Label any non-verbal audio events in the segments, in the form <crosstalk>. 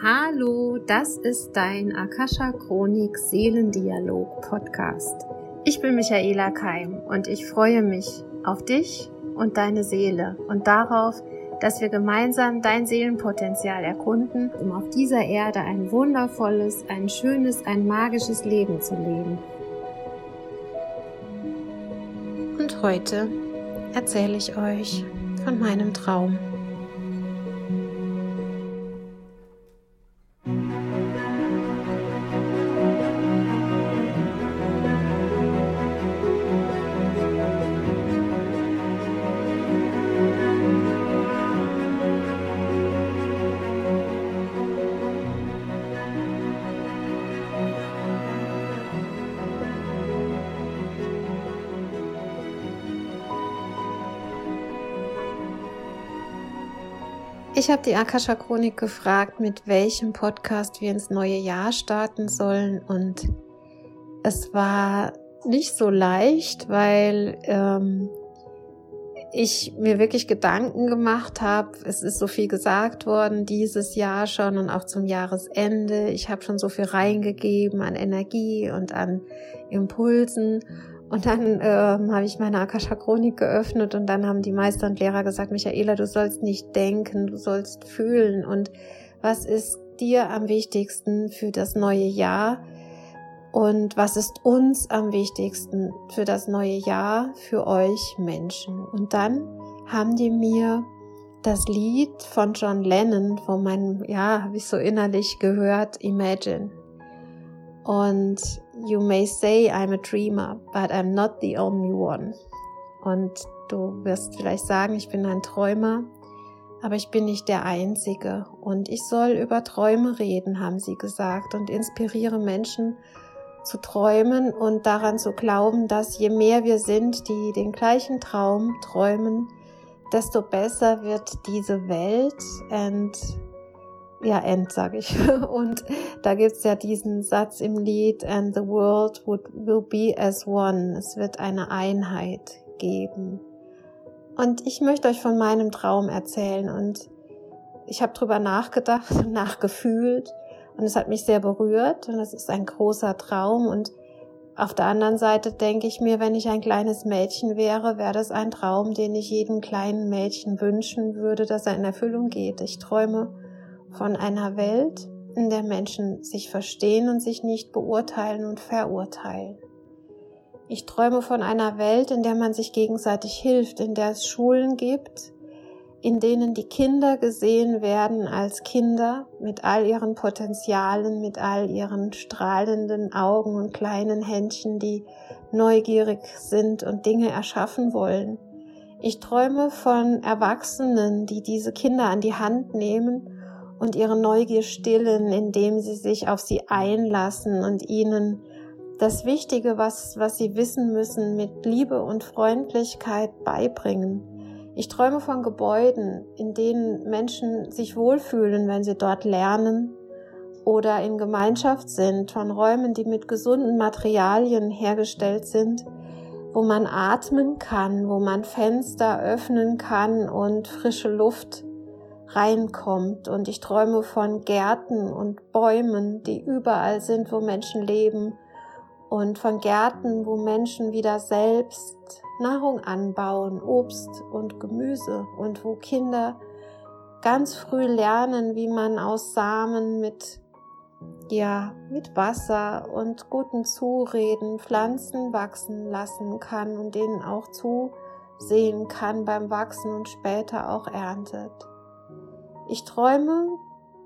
Hallo, das ist dein Akasha Chronik Seelendialog Podcast. Ich bin Michaela Keim und ich freue mich auf dich und deine Seele und darauf, dass wir gemeinsam dein Seelenpotenzial erkunden, um auf dieser Erde ein wundervolles, ein schönes, ein magisches Leben zu leben. Und heute erzähle ich euch von meinem Traum. Ich habe die Akasha Chronik gefragt, mit welchem Podcast wir ins neue Jahr starten sollen und es war nicht so leicht, weil ähm, ich mir wirklich Gedanken gemacht habe. Es ist so viel gesagt worden dieses Jahr schon und auch zum Jahresende. Ich habe schon so viel reingegeben an Energie und an Impulsen und dann ähm, habe ich meine Akasha Chronik geöffnet und dann haben die Meister und Lehrer gesagt, Michaela, du sollst nicht denken, du sollst fühlen. Und was ist dir am wichtigsten für das neue Jahr? Und was ist uns am wichtigsten für das neue Jahr, für euch Menschen? Und dann haben die mir das Lied von John Lennon, von meinem, ja, habe ich so innerlich gehört, Imagine. Und You may say I'm a dreamer, but I'm not the only one. Und du wirst vielleicht sagen, ich bin ein Träumer, aber ich bin nicht der Einzige. Und ich soll über Träume reden, haben sie gesagt, und inspiriere Menschen zu träumen und daran zu glauben, dass je mehr wir sind, die den gleichen Traum träumen, desto besser wird diese Welt. Und ja, End, sage ich. <laughs> Und da gibt's ja diesen Satz im Lied, and the world would, will be as one. Es wird eine Einheit geben. Und ich möchte euch von meinem Traum erzählen und ich habe drüber nachgedacht und <laughs> nachgefühlt und es hat mich sehr berührt und es ist ein großer Traum und auf der anderen Seite denke ich mir, wenn ich ein kleines Mädchen wäre, wäre das ein Traum, den ich jedem kleinen Mädchen wünschen würde, dass er in Erfüllung geht. Ich träume von einer Welt, in der Menschen sich verstehen und sich nicht beurteilen und verurteilen. Ich träume von einer Welt, in der man sich gegenseitig hilft, in der es Schulen gibt, in denen die Kinder gesehen werden als Kinder mit all ihren Potenzialen, mit all ihren strahlenden Augen und kleinen Händchen, die neugierig sind und Dinge erschaffen wollen. Ich träume von Erwachsenen, die diese Kinder an die Hand nehmen und ihre Neugier stillen, indem sie sich auf sie einlassen und ihnen das Wichtige, was, was sie wissen müssen, mit Liebe und Freundlichkeit beibringen. Ich träume von Gebäuden, in denen Menschen sich wohlfühlen, wenn sie dort lernen oder in Gemeinschaft sind, von Räumen, die mit gesunden Materialien hergestellt sind, wo man atmen kann, wo man Fenster öffnen kann und frische Luft reinkommt. Und ich träume von Gärten und Bäumen, die überall sind, wo Menschen leben. Und von Gärten, wo Menschen wieder selbst Nahrung anbauen, Obst und Gemüse. Und wo Kinder ganz früh lernen, wie man aus Samen mit ja, mit Wasser und guten Zureden Pflanzen wachsen lassen kann und denen auch zusehen kann beim Wachsen und später auch erntet. Ich träume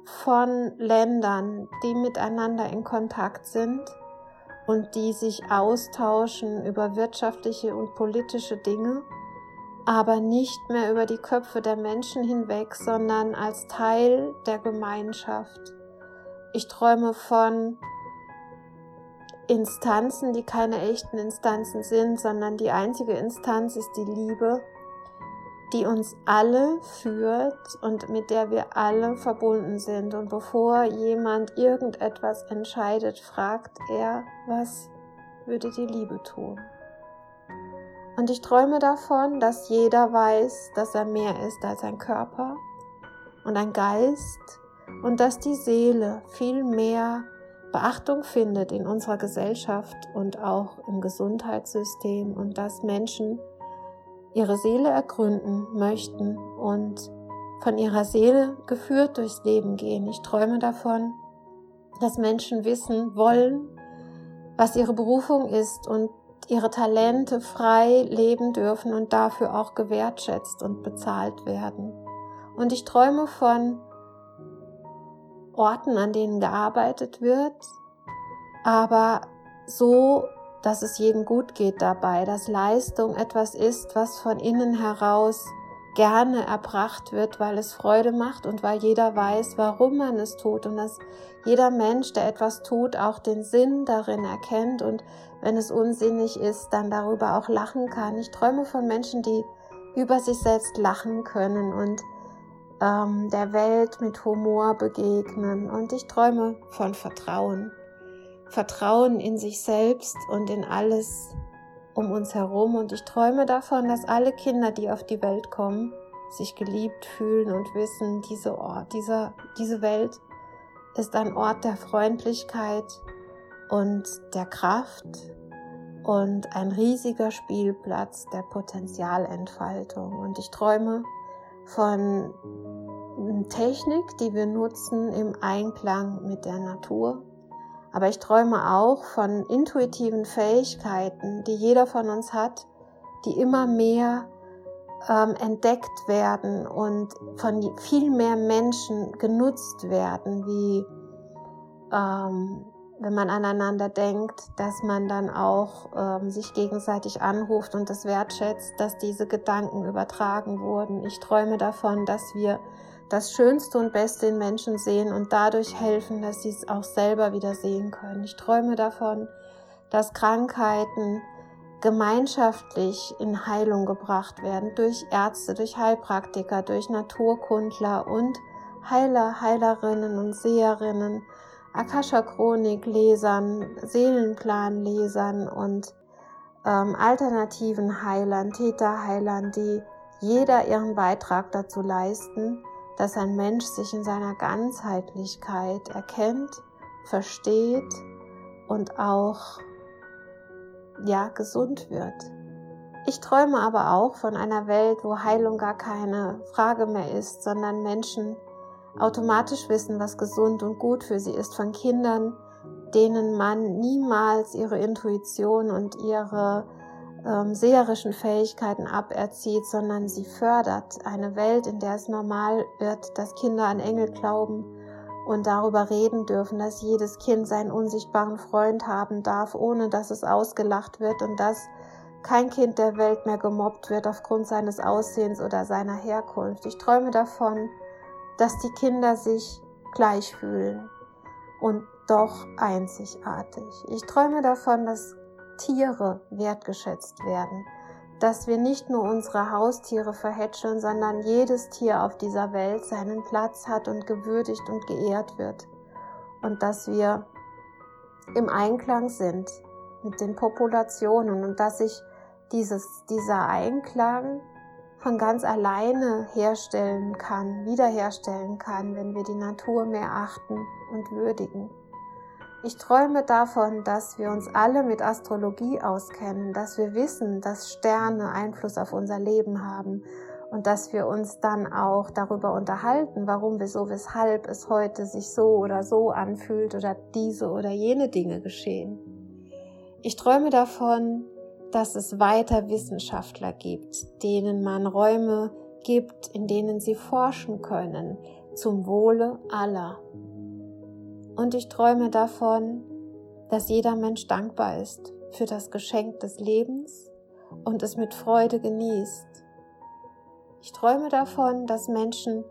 von Ländern, die miteinander in Kontakt sind und die sich austauschen über wirtschaftliche und politische Dinge, aber nicht mehr über die Köpfe der Menschen hinweg, sondern als Teil der Gemeinschaft. Ich träume von Instanzen, die keine echten Instanzen sind, sondern die einzige Instanz ist die Liebe die uns alle führt und mit der wir alle verbunden sind. Und bevor jemand irgendetwas entscheidet, fragt er, was würde die Liebe tun? Und ich träume davon, dass jeder weiß, dass er mehr ist als ein Körper und ein Geist und dass die Seele viel mehr Beachtung findet in unserer Gesellschaft und auch im Gesundheitssystem und dass Menschen ihre Seele ergründen möchten und von ihrer Seele geführt durchs Leben gehen. Ich träume davon, dass Menschen wissen wollen, was ihre Berufung ist und ihre Talente frei leben dürfen und dafür auch gewertschätzt und bezahlt werden. Und ich träume von Orten, an denen gearbeitet wird, aber so, dass es jedem gut geht dabei, dass Leistung etwas ist, was von innen heraus gerne erbracht wird, weil es Freude macht und weil jeder weiß, warum man es tut und dass jeder Mensch, der etwas tut, auch den Sinn darin erkennt und wenn es unsinnig ist, dann darüber auch lachen kann. Ich träume von Menschen, die über sich selbst lachen können und ähm, der Welt mit Humor begegnen. Und ich träume von Vertrauen. Vertrauen in sich selbst und in alles um uns herum. Und ich träume davon, dass alle Kinder, die auf die Welt kommen, sich geliebt fühlen und wissen, diese Ort, dieser, diese Welt ist ein Ort der Freundlichkeit und der Kraft und ein riesiger Spielplatz der Potenzialentfaltung. Und ich träume von Technik, die wir nutzen im Einklang mit der Natur. Aber ich träume auch von intuitiven Fähigkeiten, die jeder von uns hat, die immer mehr ähm, entdeckt werden und von viel mehr Menschen genutzt werden, wie ähm, wenn man aneinander denkt, dass man dann auch ähm, sich gegenseitig anruft und das wertschätzt, dass diese Gedanken übertragen wurden. Ich träume davon, dass wir das Schönste und Beste in Menschen sehen und dadurch helfen, dass sie es auch selber wieder sehen können. Ich träume davon, dass Krankheiten gemeinschaftlich in Heilung gebracht werden durch Ärzte, durch Heilpraktiker, durch Naturkundler und Heiler, Heilerinnen und Seherinnen Akasha-Chronik-Lesern, Seelenplan-Lesern und ähm, alternativen Heilern, Täterheilern, die jeder ihren Beitrag dazu leisten, dass ein Mensch sich in seiner Ganzheitlichkeit erkennt, versteht und auch ja gesund wird. Ich träume aber auch von einer Welt, wo Heilung gar keine Frage mehr ist, sondern Menschen automatisch wissen, was gesund und gut für sie ist, von Kindern, denen man niemals ihre Intuition und ihre ähm, seherischen Fähigkeiten aberzieht, sondern sie fördert. Eine Welt, in der es normal wird, dass Kinder an Engel glauben und darüber reden dürfen, dass jedes Kind seinen unsichtbaren Freund haben darf, ohne dass es ausgelacht wird und dass kein Kind der Welt mehr gemobbt wird aufgrund seines Aussehens oder seiner Herkunft. Ich träume davon, dass die Kinder sich gleich fühlen und doch einzigartig. Ich träume davon, dass Tiere wertgeschätzt werden, dass wir nicht nur unsere Haustiere verhätscheln, sondern jedes Tier auf dieser Welt seinen Platz hat und gewürdigt und geehrt wird und dass wir im Einklang sind mit den Populationen und dass sich dieses, dieser Einklang von ganz alleine herstellen kann, wiederherstellen kann, wenn wir die Natur mehr achten und würdigen. Ich träume davon, dass wir uns alle mit Astrologie auskennen, dass wir wissen, dass Sterne Einfluss auf unser Leben haben und dass wir uns dann auch darüber unterhalten, warum wir so, weshalb es heute sich so oder so anfühlt oder diese oder jene Dinge geschehen. Ich träume davon, dass es weiter Wissenschaftler gibt, denen man Räume gibt, in denen sie forschen können zum Wohle aller. Und ich träume davon, dass jeder Mensch dankbar ist für das Geschenk des Lebens und es mit Freude genießt. Ich träume davon, dass Menschen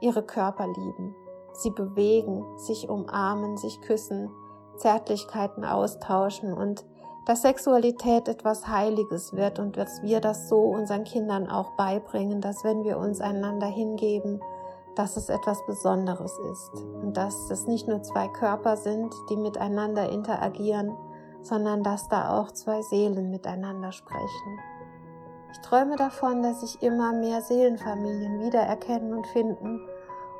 ihre Körper lieben, sie bewegen, sich umarmen, sich küssen, Zärtlichkeiten austauschen und dass Sexualität etwas Heiliges wird und dass wir das so unseren Kindern auch beibringen, dass wenn wir uns einander hingeben, dass es etwas Besonderes ist und dass es nicht nur zwei Körper sind, die miteinander interagieren, sondern dass da auch zwei Seelen miteinander sprechen. Ich träume davon, dass sich immer mehr Seelenfamilien wiedererkennen und finden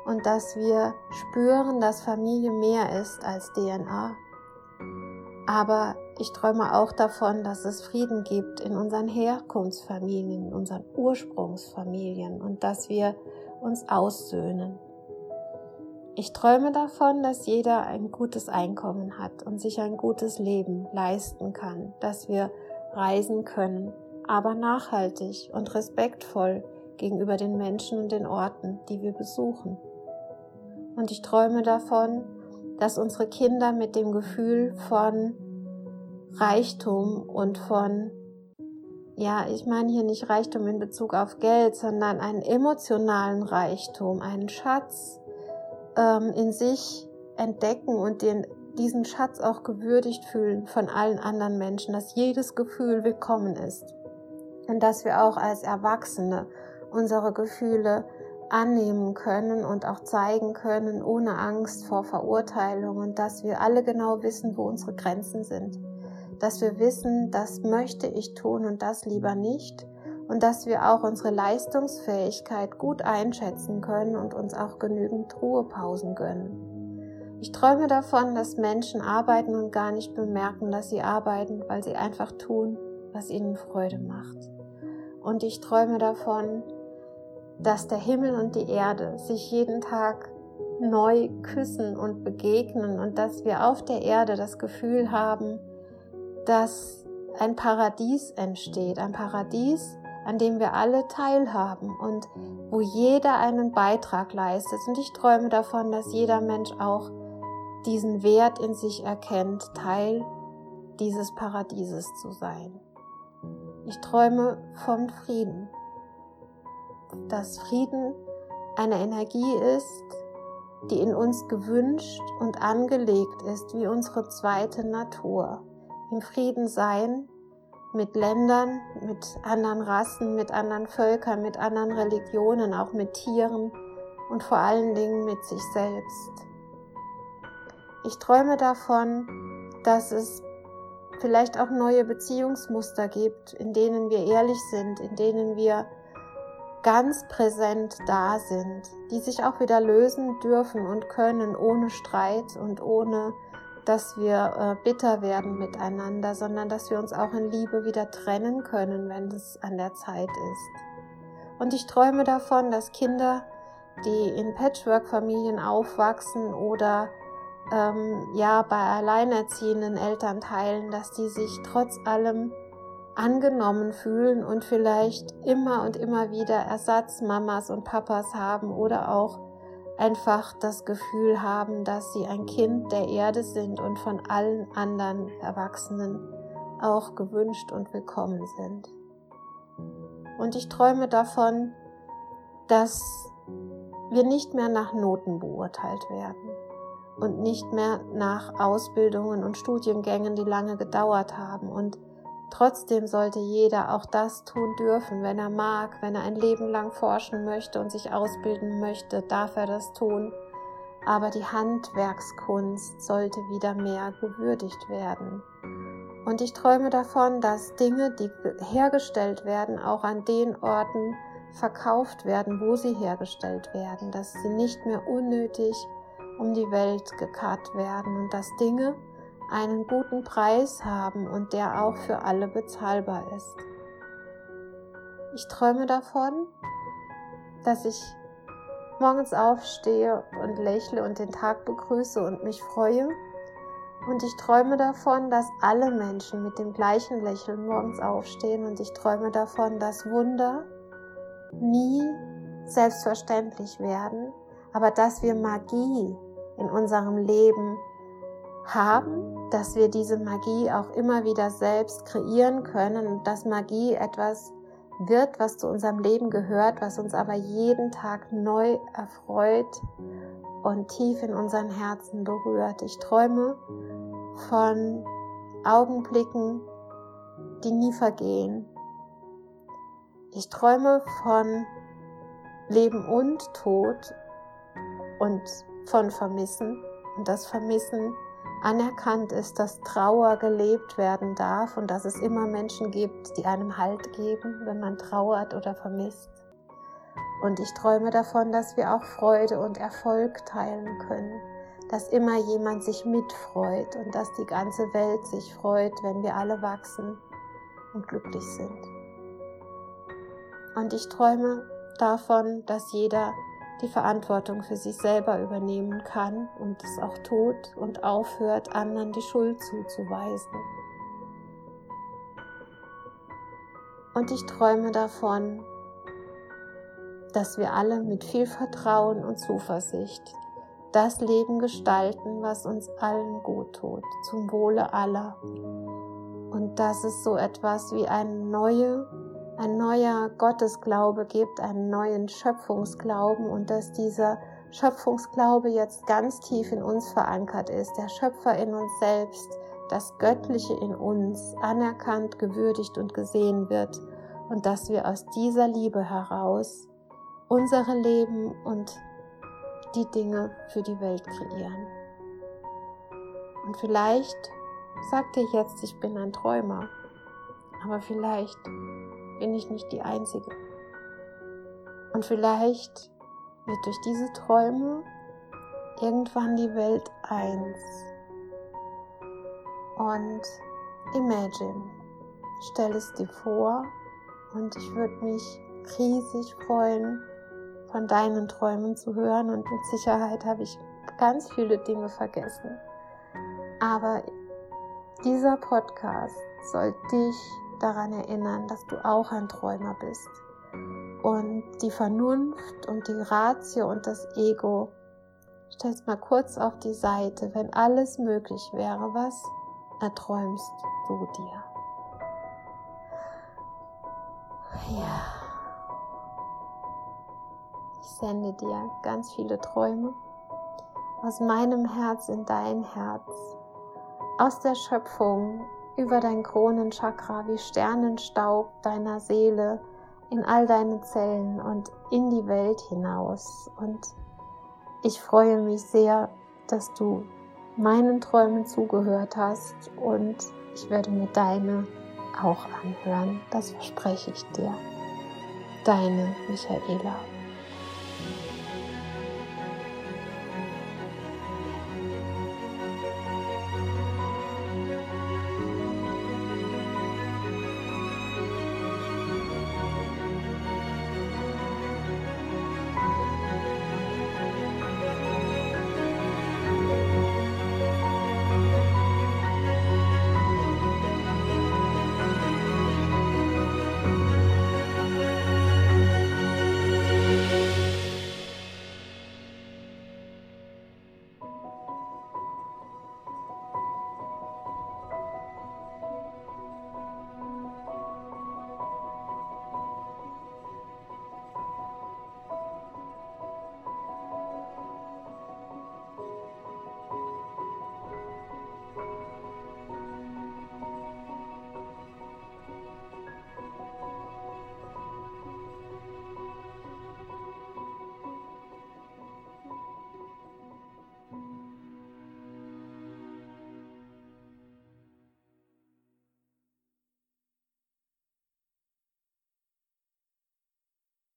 und dass wir spüren, dass Familie mehr ist als DNA. Aber ich träume auch davon, dass es Frieden gibt in unseren Herkunftsfamilien, in unseren Ursprungsfamilien und dass wir uns aussöhnen. Ich träume davon, dass jeder ein gutes Einkommen hat und sich ein gutes Leben leisten kann, dass wir reisen können, aber nachhaltig und respektvoll gegenüber den Menschen und den Orten, die wir besuchen. Und ich träume davon, dass unsere Kinder mit dem Gefühl von Reichtum und von, ja, ich meine hier nicht Reichtum in Bezug auf Geld, sondern einen emotionalen Reichtum, einen Schatz ähm, in sich entdecken und den, diesen Schatz auch gewürdigt fühlen von allen anderen Menschen, dass jedes Gefühl willkommen ist und dass wir auch als Erwachsene unsere Gefühle annehmen können und auch zeigen können, ohne Angst vor Verurteilung und dass wir alle genau wissen, wo unsere Grenzen sind. Dass wir wissen, das möchte ich tun und das lieber nicht und dass wir auch unsere Leistungsfähigkeit gut einschätzen können und uns auch genügend Ruhepausen gönnen. Ich träume davon, dass Menschen arbeiten und gar nicht bemerken, dass sie arbeiten, weil sie einfach tun, was ihnen Freude macht. Und ich träume davon, dass der Himmel und die Erde sich jeden Tag neu küssen und begegnen und dass wir auf der Erde das Gefühl haben, dass ein Paradies entsteht, ein Paradies, an dem wir alle teilhaben und wo jeder einen Beitrag leistet. Und ich träume davon, dass jeder Mensch auch diesen Wert in sich erkennt, Teil dieses Paradieses zu sein. Ich träume vom Frieden dass Frieden eine Energie ist, die in uns gewünscht und angelegt ist wie unsere zweite Natur. Im Frieden sein mit Ländern, mit anderen Rassen, mit anderen Völkern, mit anderen Religionen, auch mit Tieren und vor allen Dingen mit sich selbst. Ich träume davon, dass es vielleicht auch neue Beziehungsmuster gibt, in denen wir ehrlich sind, in denen wir ganz präsent da sind, die sich auch wieder lösen dürfen und können ohne Streit und ohne dass wir äh, bitter werden miteinander, sondern dass wir uns auch in Liebe wieder trennen können, wenn es an der Zeit ist. Und ich träume davon, dass Kinder, die in Patchwork-Familien aufwachsen oder ähm, ja bei alleinerziehenden Elternteilen, dass die sich trotz allem angenommen fühlen und vielleicht immer und immer wieder Ersatzmamas und Papas haben oder auch einfach das Gefühl haben, dass sie ein Kind der Erde sind und von allen anderen Erwachsenen auch gewünscht und willkommen sind. Und ich träume davon, dass wir nicht mehr nach Noten beurteilt werden und nicht mehr nach Ausbildungen und Studiengängen, die lange gedauert haben und Trotzdem sollte jeder auch das tun dürfen, wenn er mag, wenn er ein Leben lang forschen möchte und sich ausbilden möchte, darf er das tun. Aber die Handwerkskunst sollte wieder mehr gewürdigt werden. Und ich träume davon, dass Dinge, die hergestellt werden, auch an den Orten verkauft werden, wo sie hergestellt werden, dass sie nicht mehr unnötig um die Welt gekarrt werden und dass Dinge, einen guten Preis haben und der auch für alle bezahlbar ist. Ich träume davon, dass ich morgens aufstehe und lächle und den Tag begrüße und mich freue. Und ich träume davon, dass alle Menschen mit dem gleichen Lächeln morgens aufstehen. Und ich träume davon, dass Wunder nie selbstverständlich werden, aber dass wir Magie in unserem Leben haben, dass wir diese Magie auch immer wieder selbst kreieren können und dass Magie etwas wird, was zu unserem Leben gehört, was uns aber jeden Tag neu erfreut und tief in unseren Herzen berührt. Ich träume von Augenblicken, die nie vergehen. Ich träume von Leben und Tod und von Vermissen. Und das Vermissen anerkannt ist, dass Trauer gelebt werden darf und dass es immer Menschen gibt, die einem Halt geben, wenn man trauert oder vermisst. Und ich träume davon, dass wir auch Freude und Erfolg teilen können, dass immer jemand sich mitfreut und dass die ganze Welt sich freut, wenn wir alle wachsen und glücklich sind. Und ich träume davon, dass jeder die Verantwortung für sich selber übernehmen kann und es auch tut und aufhört, anderen die Schuld zuzuweisen. Und ich träume davon, dass wir alle mit viel Vertrauen und Zuversicht das Leben gestalten, was uns allen gut tut, zum Wohle aller. Und dass es so etwas wie eine neue ein neuer Gottesglaube gibt, einen neuen Schöpfungsglauben und dass dieser Schöpfungsglaube jetzt ganz tief in uns verankert ist, der Schöpfer in uns selbst, das Göttliche in uns anerkannt, gewürdigt und gesehen wird und dass wir aus dieser Liebe heraus unsere Leben und die Dinge für die Welt kreieren. Und vielleicht sagt ihr jetzt, ich bin ein Träumer, aber vielleicht bin ich nicht die Einzige. Und vielleicht wird durch diese Träume irgendwann die Welt eins. Und imagine, stell es dir vor und ich würde mich riesig freuen, von deinen Träumen zu hören und mit Sicherheit habe ich ganz viele Dinge vergessen. Aber dieser Podcast soll dich daran erinnern, dass du auch ein Träumer bist. Und die Vernunft und die Ratio und das Ego stellst mal kurz auf die Seite. Wenn alles möglich wäre, was erträumst du dir? Ja. Ich sende dir ganz viele Träume aus meinem Herz in dein Herz, aus der Schöpfung über dein Kronenchakra wie Sternenstaub deiner Seele in all deine Zellen und in die Welt hinaus. Und ich freue mich sehr, dass du meinen Träumen zugehört hast und ich werde mir deine auch anhören. Das verspreche ich dir. Deine Michaela.